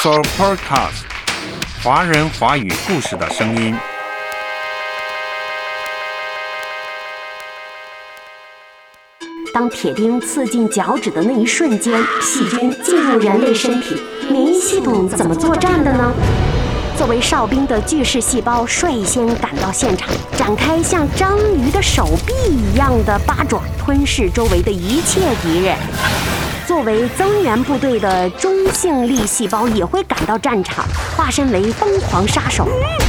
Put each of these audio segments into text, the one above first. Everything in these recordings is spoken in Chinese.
s o Podcast，华人华语故事的声音。当铁钉刺进脚趾的那一瞬间，细菌进入人类身体，免疫系统怎么作战的呢？作为哨兵的巨噬细胞率先赶到现场，展开像章鱼的手臂一样的八爪，吞噬周围的一切敌人。作为增援部队的中性粒细胞也会赶到战场，化身为疯狂杀手。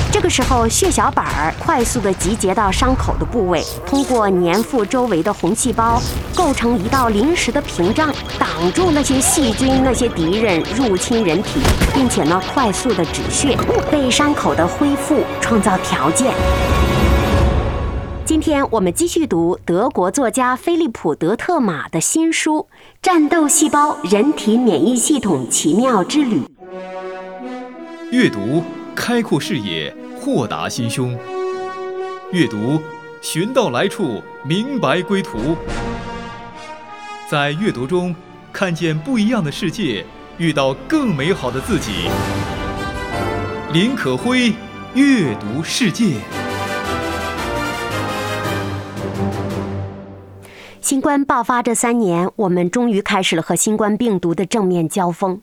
这个时候，血小板儿快速地集结到伤口的部位，通过粘附周围的红细胞，构成一道临时的屏障，挡住那些细菌、那些敌人入侵人体，并且呢，快速地止血，为伤口的恢复创造条件。今天我们继续读德国作家菲利普·德特玛的新书《战斗细胞：人体免疫系统奇妙之旅》。阅读开阔视野，豁达心胸；阅读寻到来处，明白归途。在阅读中看见不一样的世界，遇到更美好的自己。林可辉，阅读世界。新冠爆发这三年，我们终于开始了和新冠病毒的正面交锋。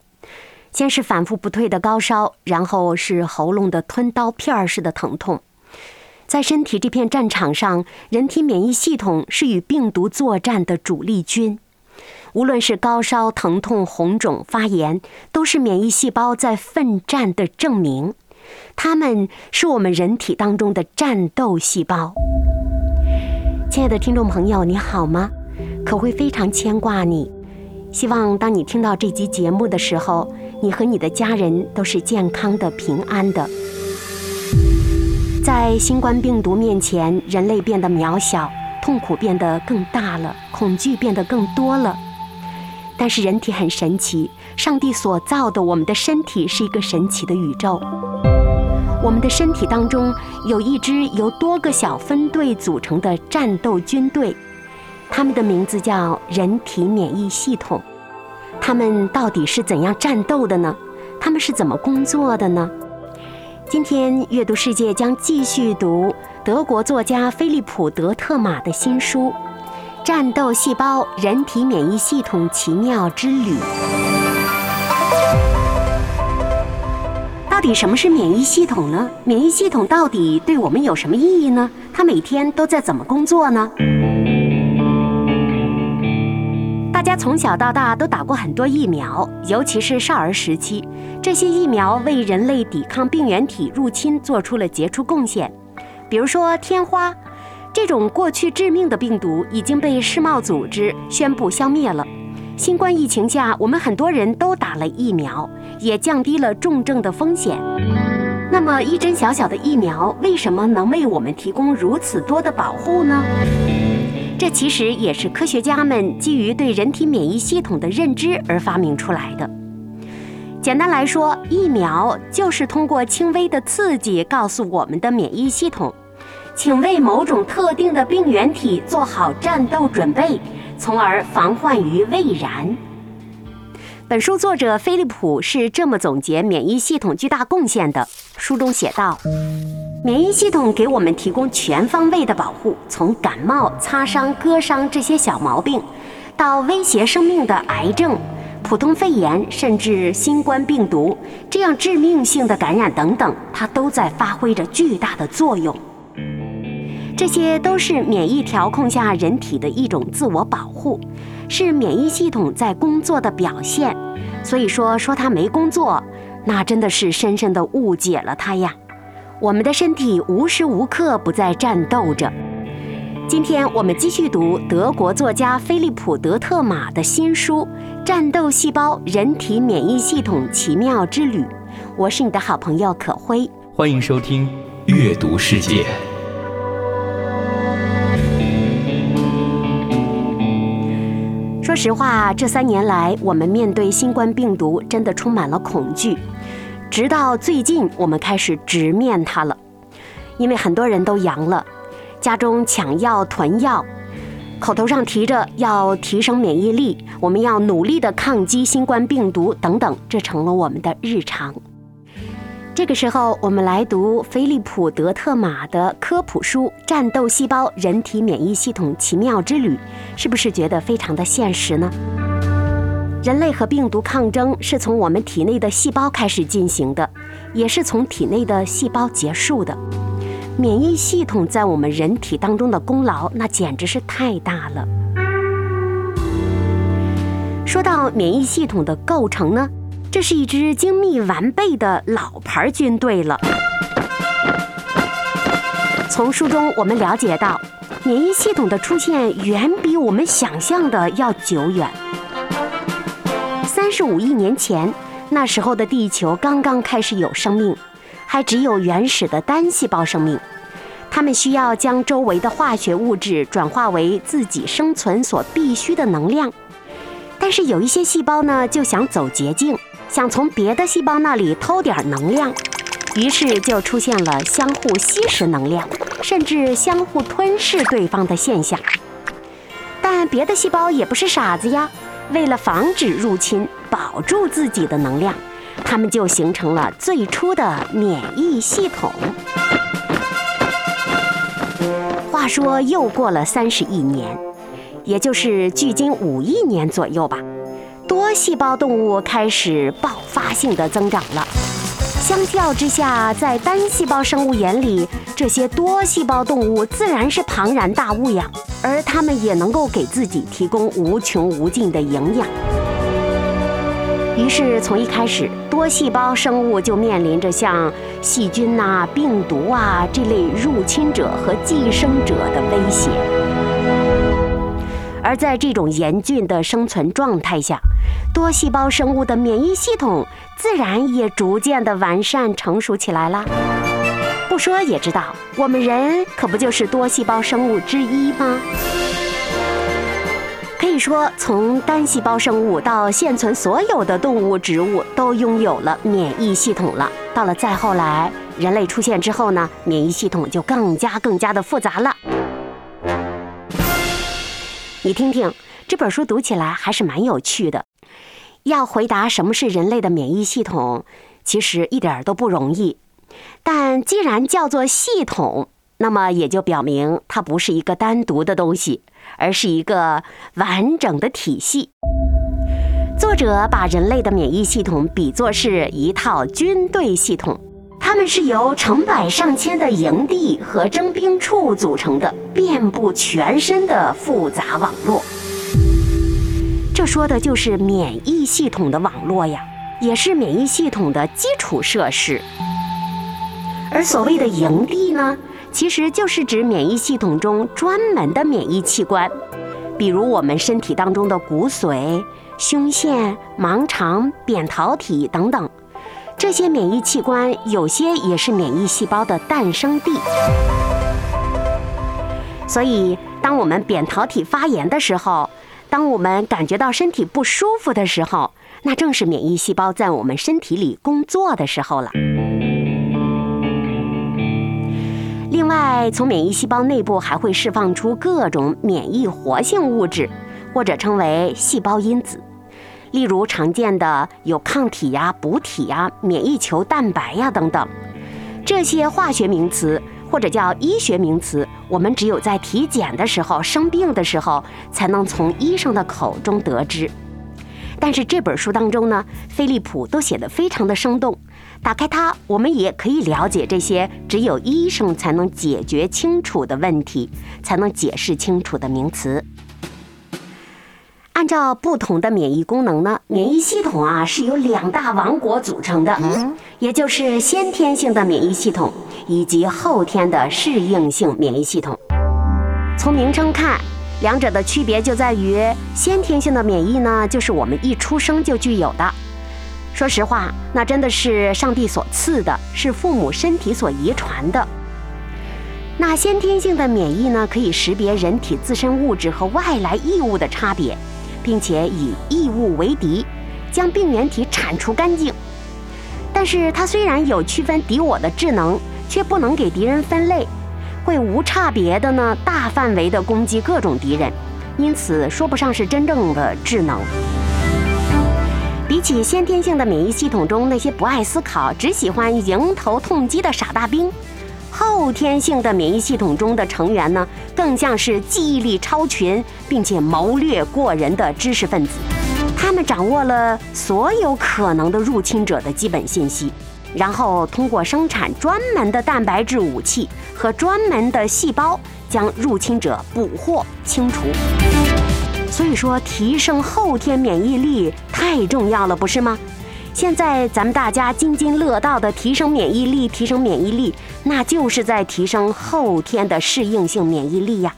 先是反复不退的高烧，然后是喉咙的吞刀片儿似的疼痛。在身体这片战场上，人体免疫系统是与病毒作战的主力军。无论是高烧、疼痛、红肿、发炎，都是免疫细胞在奋战的证明。它们是我们人体当中的战斗细胞。亲爱的听众朋友，你好吗？可会非常牵挂你。希望当你听到这集节目的时候，你和你的家人都是健康的、平安的。在新冠病毒面前，人类变得渺小，痛苦变得更大了，恐惧变得更多了。但是人体很神奇，上帝所造的我们的身体是一个神奇的宇宙。我们的身体当中有一支由多个小分队组成的战斗军队，他们的名字叫人体免疫系统。他们到底是怎样战斗的呢？他们是怎么工作的呢？今天阅读世界将继续读德国作家菲利普·德特玛的新书《战斗细胞：人体免疫系统奇妙之旅》。到底什么是免疫系统呢？免疫系统到底对我们有什么意义呢？它每天都在怎么工作呢？大家从小到大都打过很多疫苗，尤其是少儿时期，这些疫苗为人类抵抗病原体入侵做出了杰出贡献。比如说天花，这种过去致命的病毒已经被世贸组织宣布消灭了。新冠疫情下，我们很多人都打了疫苗，也降低了重症的风险。那么，一针小小的疫苗为什么能为我们提供如此多的保护呢？这其实也是科学家们基于对人体免疫系统的认知而发明出来的。简单来说，疫苗就是通过轻微的刺激告诉我们的免疫系统，请为某种特定的病原体做好战斗准备。从而防患于未然。本书作者菲利普是这么总结免疫系统巨大贡献的。书中写道：免疫系统给我们提供全方位的保护，从感冒、擦伤、割伤这些小毛病，到威胁生命的癌症、普通肺炎，甚至新冠病毒这样致命性的感染等等，它都在发挥着巨大的作用。这些都是免疫调控下人体的一种自我保护，是免疫系统在工作的表现。所以说，说它没工作，那真的是深深的误解了它呀。我们的身体无时无刻不在战斗着。今天我们继续读德国作家菲利普·德特玛的新书《战斗细胞：人体免疫系统奇妙之旅》。我是你的好朋友可辉，欢迎收听《阅读世界》。说实话，这三年来，我们面对新冠病毒真的充满了恐惧。直到最近，我们开始直面它了，因为很多人都阳了，家中抢药囤药，口头上提着要提升免疫力，我们要努力的抗击新冠病毒等等，这成了我们的日常。这个时候，我们来读菲利普·德特马的科普书《战斗细胞：人体免疫系统奇妙之旅》，是不是觉得非常的现实呢？人类和病毒抗争是从我们体内的细胞开始进行的，也是从体内的细胞结束的。免疫系统在我们人体当中的功劳，那简直是太大了。说到免疫系统的构成呢？这是一支精密完备的老牌军队了。从书中我们了解到，免疫系统的出现远比我们想象的要久远。三十五亿年前，那时候的地球刚刚开始有生命，还只有原始的单细胞生命。它们需要将周围的化学物质转化为自己生存所必需的能量。但是有一些细胞呢，就想走捷径。想从别的细胞那里偷点能量，于是就出现了相互吸食能量，甚至相互吞噬对方的现象。但别的细胞也不是傻子呀，为了防止入侵，保住自己的能量，它们就形成了最初的免疫系统。话说又过了三十亿年，也就是距今五亿年左右吧。多细胞动物开始爆发性的增长了。相较之下，在单细胞生物眼里，这些多细胞动物自然是庞然大物呀，而它们也能够给自己提供无穷无尽的营养。于是，从一开始，多细胞生物就面临着像细菌呐、病毒啊这类入侵者和寄生者的威胁。而在这种严峻的生存状态下，多细胞生物的免疫系统自然也逐渐的完善成熟起来了。不说也知道，我们人可不就是多细胞生物之一吗？可以说，从单细胞生物到现存所有的动物、植物都拥有了免疫系统了。到了再后来，人类出现之后呢，免疫系统就更加更加的复杂了。你听听这本书读起来还是蛮有趣的。要回答什么是人类的免疫系统，其实一点都不容易。但既然叫做系统，那么也就表明它不是一个单独的东西，而是一个完整的体系。作者把人类的免疫系统比作是一套军队系统。他们是由成百上千的营地和征兵处组成的，遍布全身的复杂网络。这说的就是免疫系统的网络呀，也是免疫系统的基础设施。而所谓的营地呢，其实就是指免疫系统中专门的免疫器官，比如我们身体当中的骨髓、胸腺、盲肠、扁桃体等等。这些免疫器官有些也是免疫细胞的诞生地，所以当我们扁桃体发炎的时候，当我们感觉到身体不舒服的时候，那正是免疫细胞在我们身体里工作的时候了。另外，从免疫细胞内部还会释放出各种免疫活性物质，或者称为细胞因子。例如常见的有抗体呀、补体呀、免疫球蛋白呀等等，这些化学名词或者叫医学名词，我们只有在体检的时候、生病的时候才能从医生的口中得知。但是这本书当中呢，菲利普都写得非常的生动，打开它，我们也可以了解这些只有医生才能解决清楚的问题，才能解释清楚的名词。按照不同的免疫功能呢，免疫系统啊是由两大王国组成的，也就是先天性的免疫系统以及后天的适应性免疫系统。从名称看，两者的区别就在于，先天性的免疫呢，就是我们一出生就具有的。说实话，那真的是上帝所赐的，是父母身体所遗传的。那先天性的免疫呢，可以识别人体自身物质和外来异物的差别。并且以异物为敌，将病原体铲除干净。但是它虽然有区分敌我的智能，却不能给敌人分类，会无差别的呢大范围的攻击各种敌人，因此说不上是真正的智能。比起先天性的免疫系统中那些不爱思考、只喜欢迎头痛击的傻大兵，后天性的免疫系统中的成员呢，更像是记忆力超群并且谋略过人的知识分子。他们掌握了所有可能的入侵者的基本信息，然后通过生产专门的蛋白质武器和专门的细胞，将入侵者捕获清除。所以说，提升后天免疫力太重要了，不是吗？现在咱们大家津津乐道的提升免疫力，提升免疫力，那就是在提升后天的适应性免疫力呀。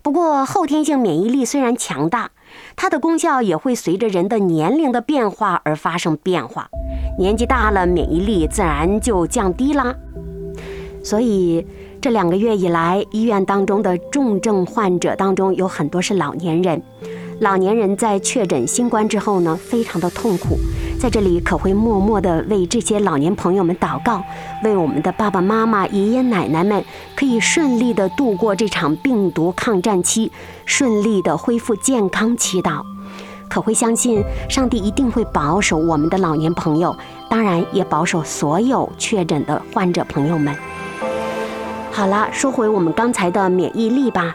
不过，后天性免疫力虽然强大，它的功效也会随着人的年龄的变化而发生变化。年纪大了，免疫力自然就降低啦。所以。这两个月以来，医院当中的重症患者当中有很多是老年人。老年人在确诊新冠之后呢，非常的痛苦。在这里可会默默的为这些老年朋友们祷告，为我们的爸爸妈妈、爷爷奶奶们可以顺利的度过这场病毒抗战期，顺利的恢复健康祈祷。可会相信上帝一定会保守我们的老年朋友，当然也保守所有确诊的患者朋友们。好了，说回我们刚才的免疫力吧。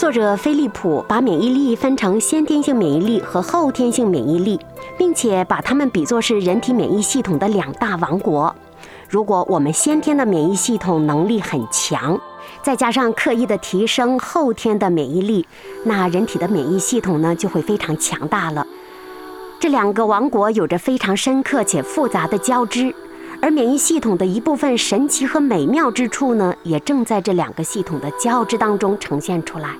作者菲利普把免疫力分成先天性免疫力和后天性免疫力，并且把它们比作是人体免疫系统的两大王国。如果我们先天的免疫系统能力很强，再加上刻意的提升后天的免疫力，那人体的免疫系统呢就会非常强大了。这两个王国有着非常深刻且复杂的交织。而免疫系统的一部分神奇和美妙之处呢，也正在这两个系统的交织当中呈现出来。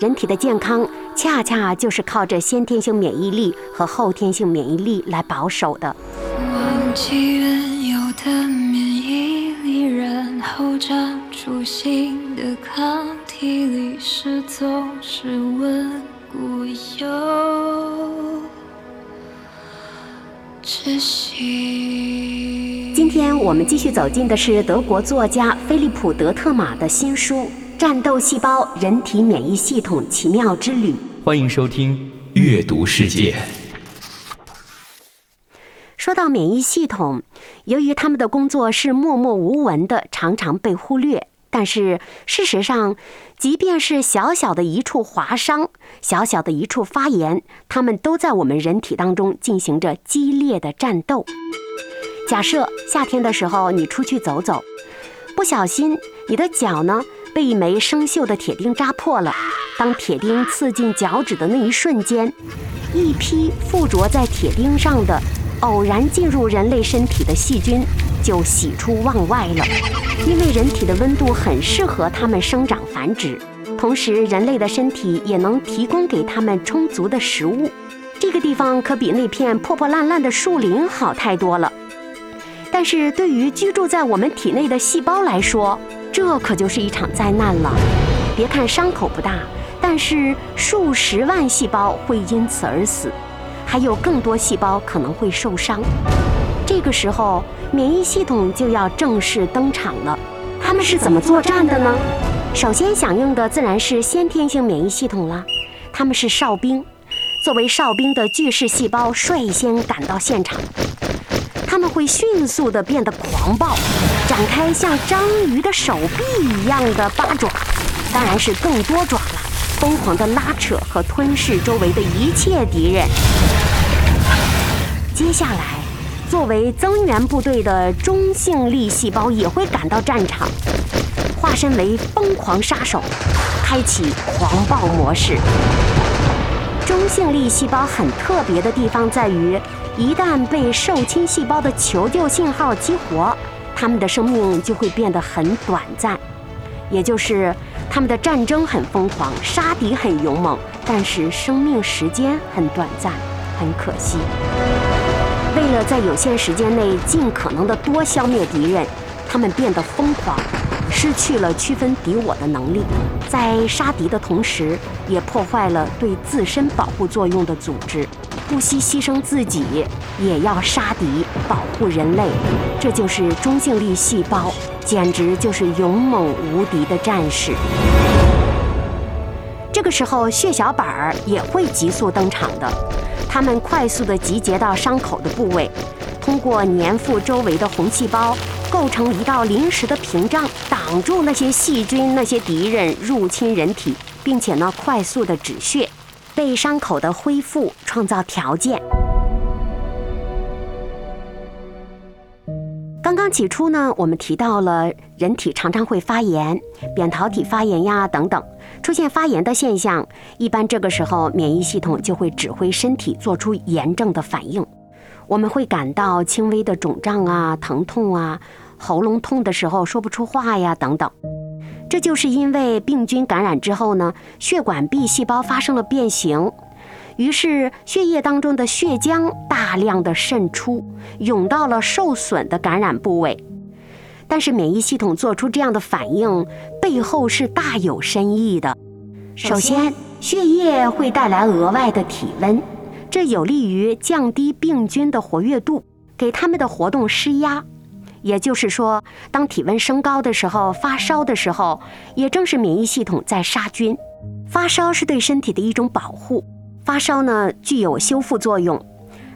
人体的健康恰恰就是靠着先天性免疫力和后天性免疫力来保守的。忘记原有的免疫力，然后长出新的抗体，历史总是稳固有窒息。今天我们继续走进的是德国作家菲利普·德特玛的新书《战斗细胞：人体免疫系统奇妙之旅》。欢迎收听《阅读世界》。说到免疫系统，由于他们的工作是默默无闻的，常常被忽略。但是事实上，即便是小小的一处划伤、小小的一处发炎，他们都在我们人体当中进行着激烈的战斗。假设夏天的时候你出去走走，不小心你的脚呢被一枚生锈的铁钉扎破了。当铁钉刺进脚趾的那一瞬间，一批附着在铁钉上的偶然进入人类身体的细菌就喜出望外了。因为人体的温度很适合它们生长繁殖，同时人类的身体也能提供给它们充足的食物。这个地方可比那片破破烂烂的树林好太多了。但是对于居住在我们体内的细胞来说，这可就是一场灾难了。别看伤口不大，但是数十万细胞会因此而死，还有更多细胞可能会受伤。这个时候，免疫系统就要正式登场了。他们是怎么作战的呢？首先响应的自然是先天性免疫系统了。他们是哨兵，作为哨兵的巨噬细胞率先赶到现场。他们会迅速地变得狂暴，展开像章鱼的手臂一样的八爪，当然是更多爪了，疯狂地拉扯和吞噬周围的一切敌人。接下来，作为增援部队的中性粒细胞也会赶到战场，化身为疯狂杀手，开启狂暴模式。中性粒细胞很特别的地方在于。一旦被受侵细胞的求救信号激活，它们的生命就会变得很短暂，也就是他们的战争很疯狂，杀敌很勇猛，但是生命时间很短暂，很可惜。为了在有限时间内尽可能的多消灭敌人，他们变得疯狂，失去了区分敌我的能力，在杀敌的同时，也破坏了对自身保护作用的组织。不惜牺牲自己，也要杀敌，保护人类，这就是中性粒细胞，简直就是勇猛无敌的战士。这个时候，血小板儿也会急速登场的，它们快速地集结到伤口的部位，通过粘附周围的红细胞，构成一道临时的屏障，挡住那些细菌、那些敌人入侵人体，并且呢，快速地止血，为伤口的恢复创造条件。刚刚起初呢，我们提到了人体常常会发炎，扁桃体发炎呀等等，出现发炎的现象，一般这个时候免疫系统就会指挥身体做出炎症的反应，我们会感到轻微的肿胀啊、疼痛啊、喉咙痛的时候说不出话呀等等，这就是因为病菌感染之后呢，血管壁细胞发生了变形。于是，血液当中的血浆大量的渗出，涌到了受损的感染部位。但是，免疫系统做出这样的反应，背后是大有深意的。首先，血液会带来额外的体温，这有利于降低病菌的活跃度，给它们的活动施压。也就是说，当体温升高的时候，发烧的时候，也正是免疫系统在杀菌。发烧是对身体的一种保护。发烧呢，具有修复作用。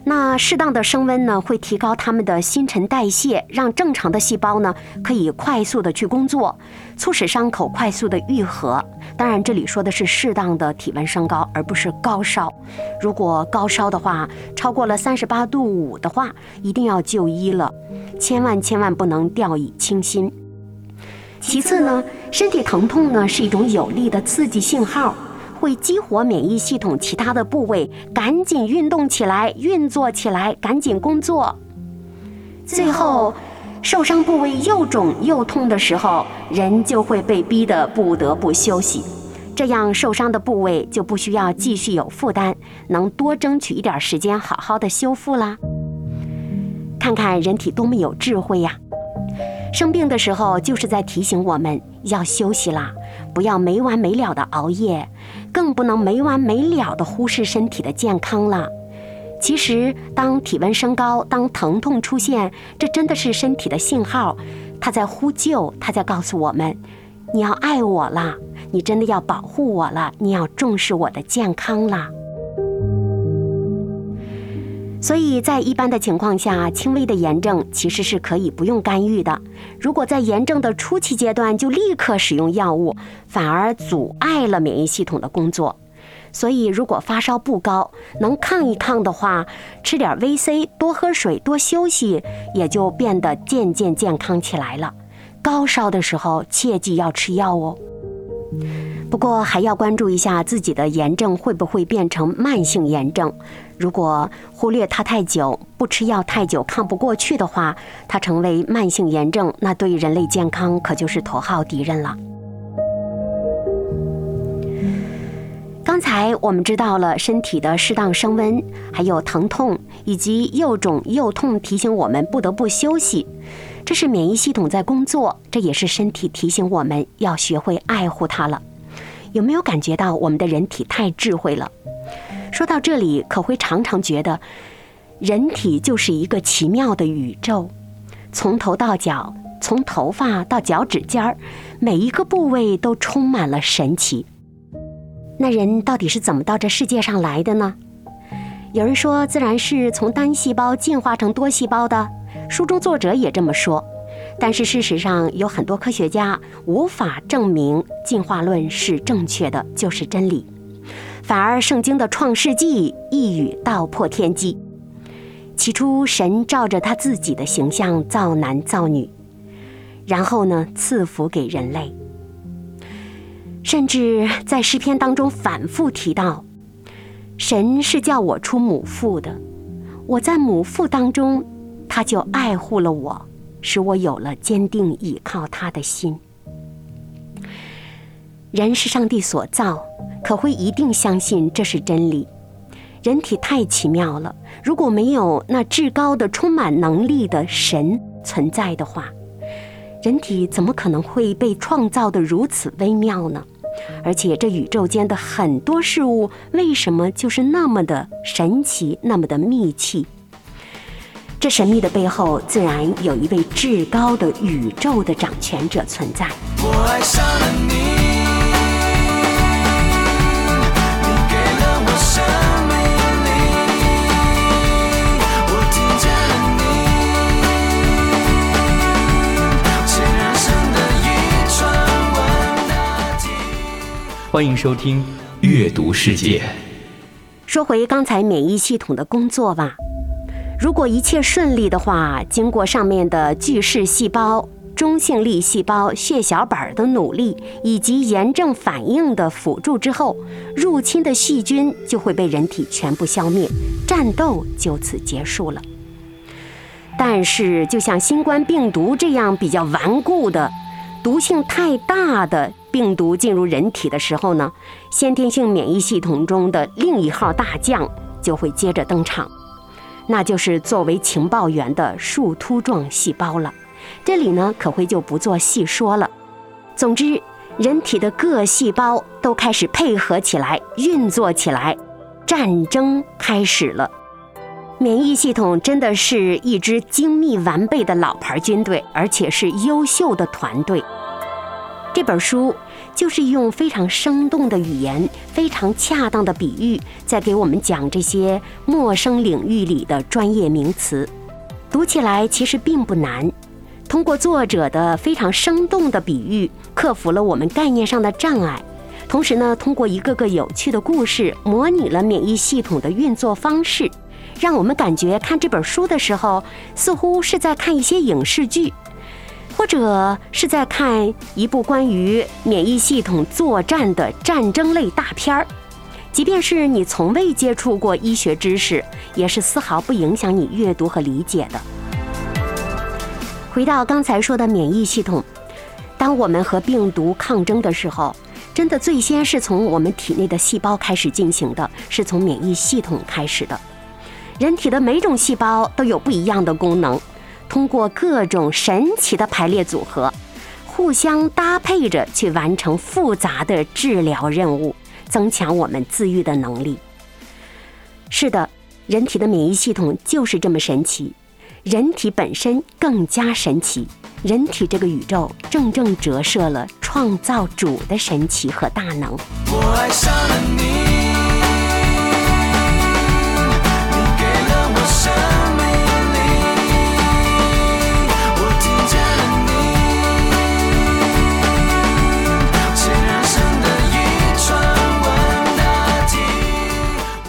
那适当的升温呢，会提高它们的新陈代谢，让正常的细胞呢可以快速的去工作，促使伤口快速的愈合。当然，这里说的是适当的体温升高，而不是高烧。如果高烧的话，超过了三十八度五的话，一定要就医了，千万千万不能掉以轻心。其次呢，身体疼痛呢是一种有力的刺激信号。会激活免疫系统其他的部位，赶紧运动起来，运作起来，赶紧工作。最后，受伤部位又肿又痛的时候，人就会被逼得不得不休息，这样受伤的部位就不需要继续有负担，能多争取一点时间，好好的修复啦。看看人体多么有智慧呀！生病的时候，就是在提醒我们要休息啦，不要没完没了的熬夜。更不能没完没了地忽视身体的健康了。其实，当体温升高，当疼痛出现，这真的是身体的信号，它在呼救，它在告诉我们：你要爱我了，你真的要保护我了，你要重视我的健康了。所以在一般的情况下，轻微的炎症其实是可以不用干预的。如果在炎症的初期阶段就立刻使用药物，反而阻碍了免疫系统的工作。所以，如果发烧不高，能抗一抗的话，吃点 VC，多喝水，多休息，也就变得渐渐健康起来了。高烧的时候，切记要吃药哦。不过还要关注一下自己的炎症会不会变成慢性炎症。如果忽略它太久，不吃药太久，抗不过去的话，它成为慢性炎症，那对人类健康可就是头号敌人了。刚才我们知道了身体的适当升温，还有疼痛以及又肿又痛，提醒我们不得不休息，这是免疫系统在工作，这也是身体提醒我们要学会爱护它了。有没有感觉到我们的人体太智慧了？说到这里，可会常常觉得，人体就是一个奇妙的宇宙，从头到脚，从头发到脚趾尖儿，每一个部位都充满了神奇。那人到底是怎么到这世界上来的呢？有人说，自然是从单细胞进化成多细胞的，书中作者也这么说。但是事实上，有很多科学家无法证明进化论是正确的，就是真理。反而圣经的创世纪一语道破天机：起初神照着他自己的形象造男造女，然后呢赐福给人类。甚至在诗篇当中反复提到，神是叫我出母腹的，我在母腹当中，他就爱护了我。使我有了坚定倚靠他的心。人是上帝所造，可会一定相信这是真理？人体太奇妙了，如果没有那至高的、充满能力的神存在的话，人体怎么可能会被创造的如此微妙呢？而且这宇宙间的很多事物，为什么就是那么的神奇，那么的密契？这神秘的背后，自然有一位至高的宇宙的掌权者存在。我爱上了你。欢迎收听《阅读世界》。说回刚才免疫系统的工作吧，如果一切顺利的话，经过上面的巨噬细胞。中性粒细胞、血小板的努力以及炎症反应的辅助之后，入侵的细菌就会被人体全部消灭，战斗就此结束了。但是，就像新冠病毒这样比较顽固的、毒性太大的病毒进入人体的时候呢，先天性免疫系统中的另一号大将就会接着登场，那就是作为情报员的树突状细胞了。这里呢，可会就不做细说了。总之，人体的各细胞都开始配合起来，运作起来，战争开始了。免疫系统真的是一支精密完备的老牌军队，而且是优秀的团队。这本书就是用非常生动的语言、非常恰当的比喻，在给我们讲这些陌生领域里的专业名词。读起来其实并不难。通过作者的非常生动的比喻，克服了我们概念上的障碍，同时呢，通过一个个有趣的故事，模拟了免疫系统的运作方式，让我们感觉看这本书的时候，似乎是在看一些影视剧，或者是在看一部关于免疫系统作战的战争类大片儿。即便是你从未接触过医学知识，也是丝毫不影响你阅读和理解的。回到刚才说的免疫系统，当我们和病毒抗争的时候，真的最先是从我们体内的细胞开始进行的，是从免疫系统开始的。人体的每种细胞都有不一样的功能，通过各种神奇的排列组合，互相搭配着去完成复杂的治疗任务，增强我们自愈的能力。是的，人体的免疫系统就是这么神奇。人体本身更加神奇，人体这个宇宙正正折射了创造主的神奇和大能。我爱上了你，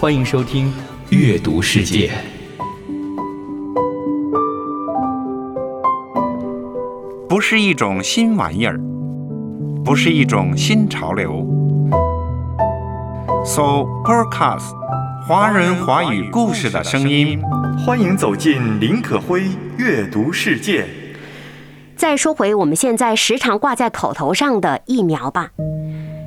欢迎收听《阅读世界》。不是一种新玩意儿，不是一种新潮流。So podcast，华人华语故事的声音。欢迎走进林可辉阅读世界。再说回我们现在时常挂在口头上的疫苗吧。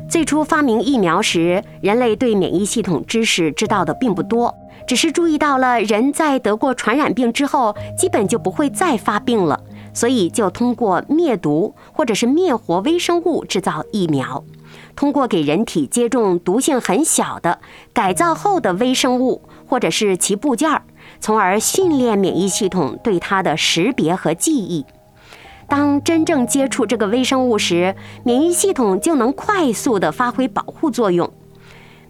最初发明疫苗时，人类对免疫系统知识知道的并不多，只是注意到了人在得过传染病之后，基本就不会再发病了。所以，就通过灭毒或者是灭活微生物制造疫苗，通过给人体接种毒性很小的改造后的微生物或者是其部件儿，从而训练免疫系统对它的识别和记忆。当真正接触这个微生物时，免疫系统就能快速地发挥保护作用。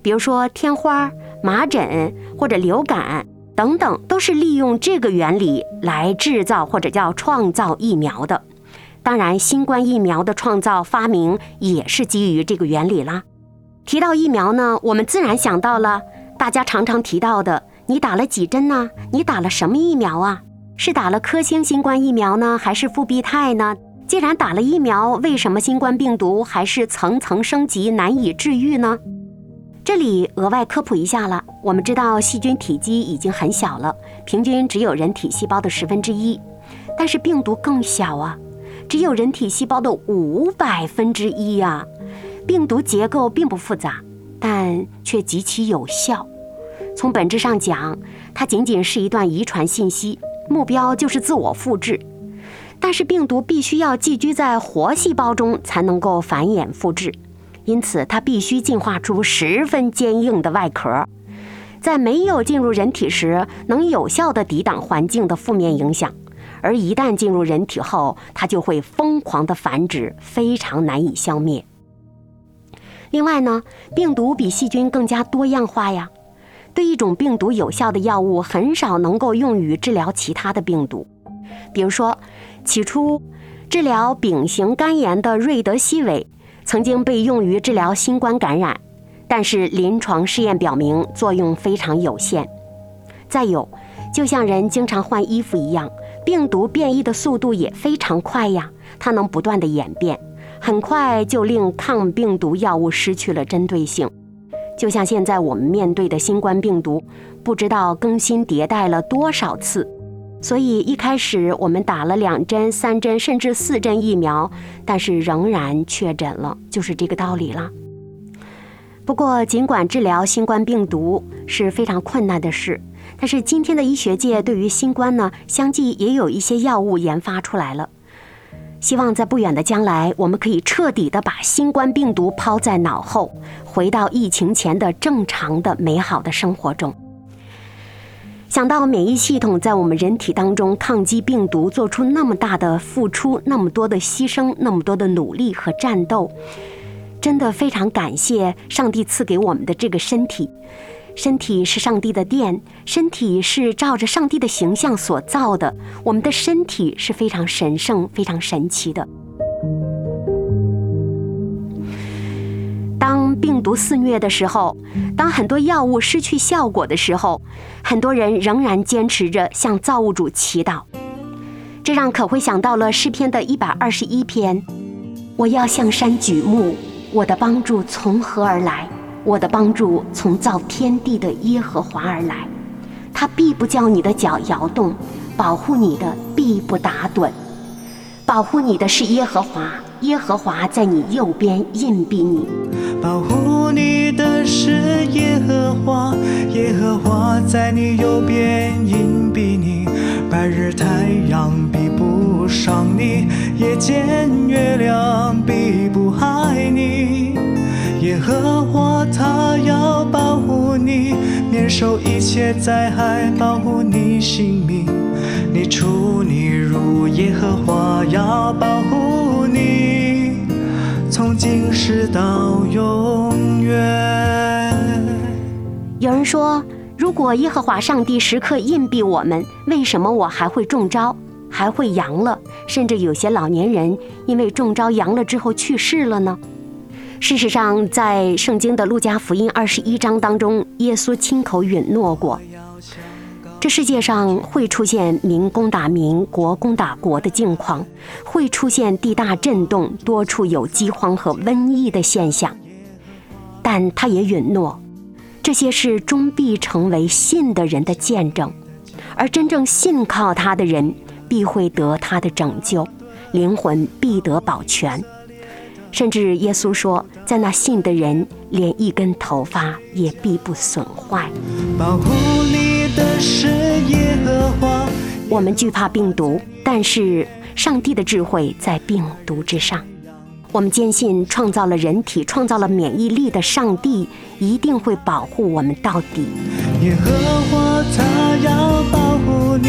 比如说天花、麻疹或者流感。等等，都是利用这个原理来制造或者叫创造疫苗的。当然，新冠疫苗的创造发明也是基于这个原理啦。提到疫苗呢，我们自然想到了大家常常提到的：你打了几针呢？你打了什么疫苗啊？是打了科兴新冠疫苗呢，还是复必泰呢？既然打了疫苗，为什么新冠病毒还是层层升级，难以治愈呢？这里额外科普一下了，我们知道细菌体积已经很小了，平均只有人体细胞的十分之一，但是病毒更小啊，只有人体细胞的五百分之一呀。病毒结构并不复杂，但却极其有效。从本质上讲，它仅仅是一段遗传信息，目标就是自我复制。但是病毒必须要寄居在活细胞中才能够繁衍复制。因此，它必须进化出十分坚硬的外壳，在没有进入人体时，能有效地抵挡环境的负面影响；而一旦进入人体后，它就会疯狂地繁殖，非常难以消灭。另外呢，病毒比细菌更加多样化呀。对一种病毒有效的药物，很少能够用于治疗其他的病毒。比如说，起初治疗丙型肝炎的瑞德西韦。曾经被用于治疗新冠感染，但是临床试验表明作用非常有限。再有，就像人经常换衣服一样，病毒变异的速度也非常快呀，它能不断的演变，很快就令抗病毒药物失去了针对性。就像现在我们面对的新冠病毒，不知道更新迭代了多少次，所以一开始我们打了两针、三针甚至四针疫苗，但是仍然确诊了，就是这个道理了。不过，尽管治疗新冠病毒是非常困难的事。但是今天的医学界对于新冠呢，相继也有一些药物研发出来了。希望在不远的将来，我们可以彻底的把新冠病毒抛在脑后，回到疫情前的正常的美好的生活中。想到免疫系统在我们人体当中抗击病毒做出那么大的付出，那么多的牺牲，那么多的努力和战斗，真的非常感谢上帝赐给我们的这个身体。身体是上帝的殿，身体是照着上帝的形象所造的。我们的身体是非常神圣、非常神奇的。当病毒肆虐的时候，当很多药物失去效果的时候，很多人仍然坚持着向造物主祈祷。这让可会想到了诗篇的一百二十一篇：“我要向山举目，我的帮助从何而来？”我的帮助从造天地的耶和华而来，他必不叫你的脚摇动，保护你的必不打盹，保护你的是耶和华，耶和华在你右边硬庇你。保护你的是耶和华，耶和华在你右边硬庇你，白日太阳比不上你，夜间月亮比不爱你。耶和华他要保护你，免受一切灾害，保护你性命。你出你入，耶和华要保护你，从今世到永远。有人说，如果耶和华上帝时刻硬币我们，为什么我还会中招，还会阳了？甚至有些老年人因为中招阳了之后去世了呢？事实上，在圣经的路加福音二十一章当中，耶稣亲口允诺过，这世界上会出现民攻打民、国攻打国的境况，会出现地大震动、多处有饥荒和瘟疫的现象。但他也允诺，这些事终必成为信的人的见证，而真正信靠他的人必会得他的拯救，灵魂必得保全。甚至耶稣说，在那信的人，连一根头发也必不损坏。保护你的是耶和华。我们惧怕病毒，但是上帝的智慧在病毒之上。我们坚信，创造了人体、创造了免疫力的上帝一定会保护我们到底。耶和华他要保护你，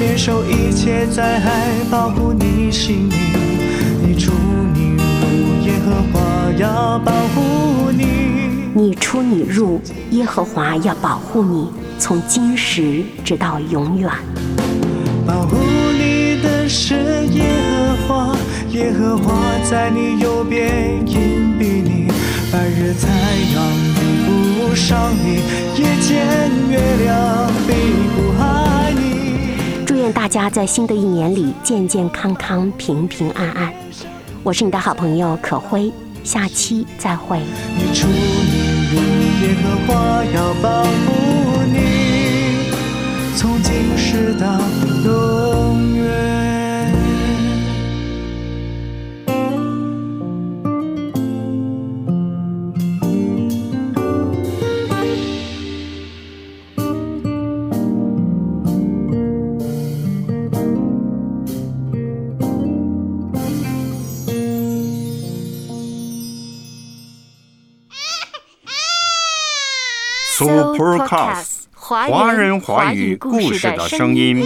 免受一切灾害，保护你性命。要保护你。你出你入，耶和华要保护你，从今时直到永远。保护你的是耶和华，耶和华在你右边隐蔽你，白日太阳比不伤你，夜间月亮比不害你。祝愿大家在新的一年里健健康康、平平安安。我是你的好朋友可辉，下期再会。你出你入，耶和华要保护你，从今世到永远。Supercast 华人华语故事的声音。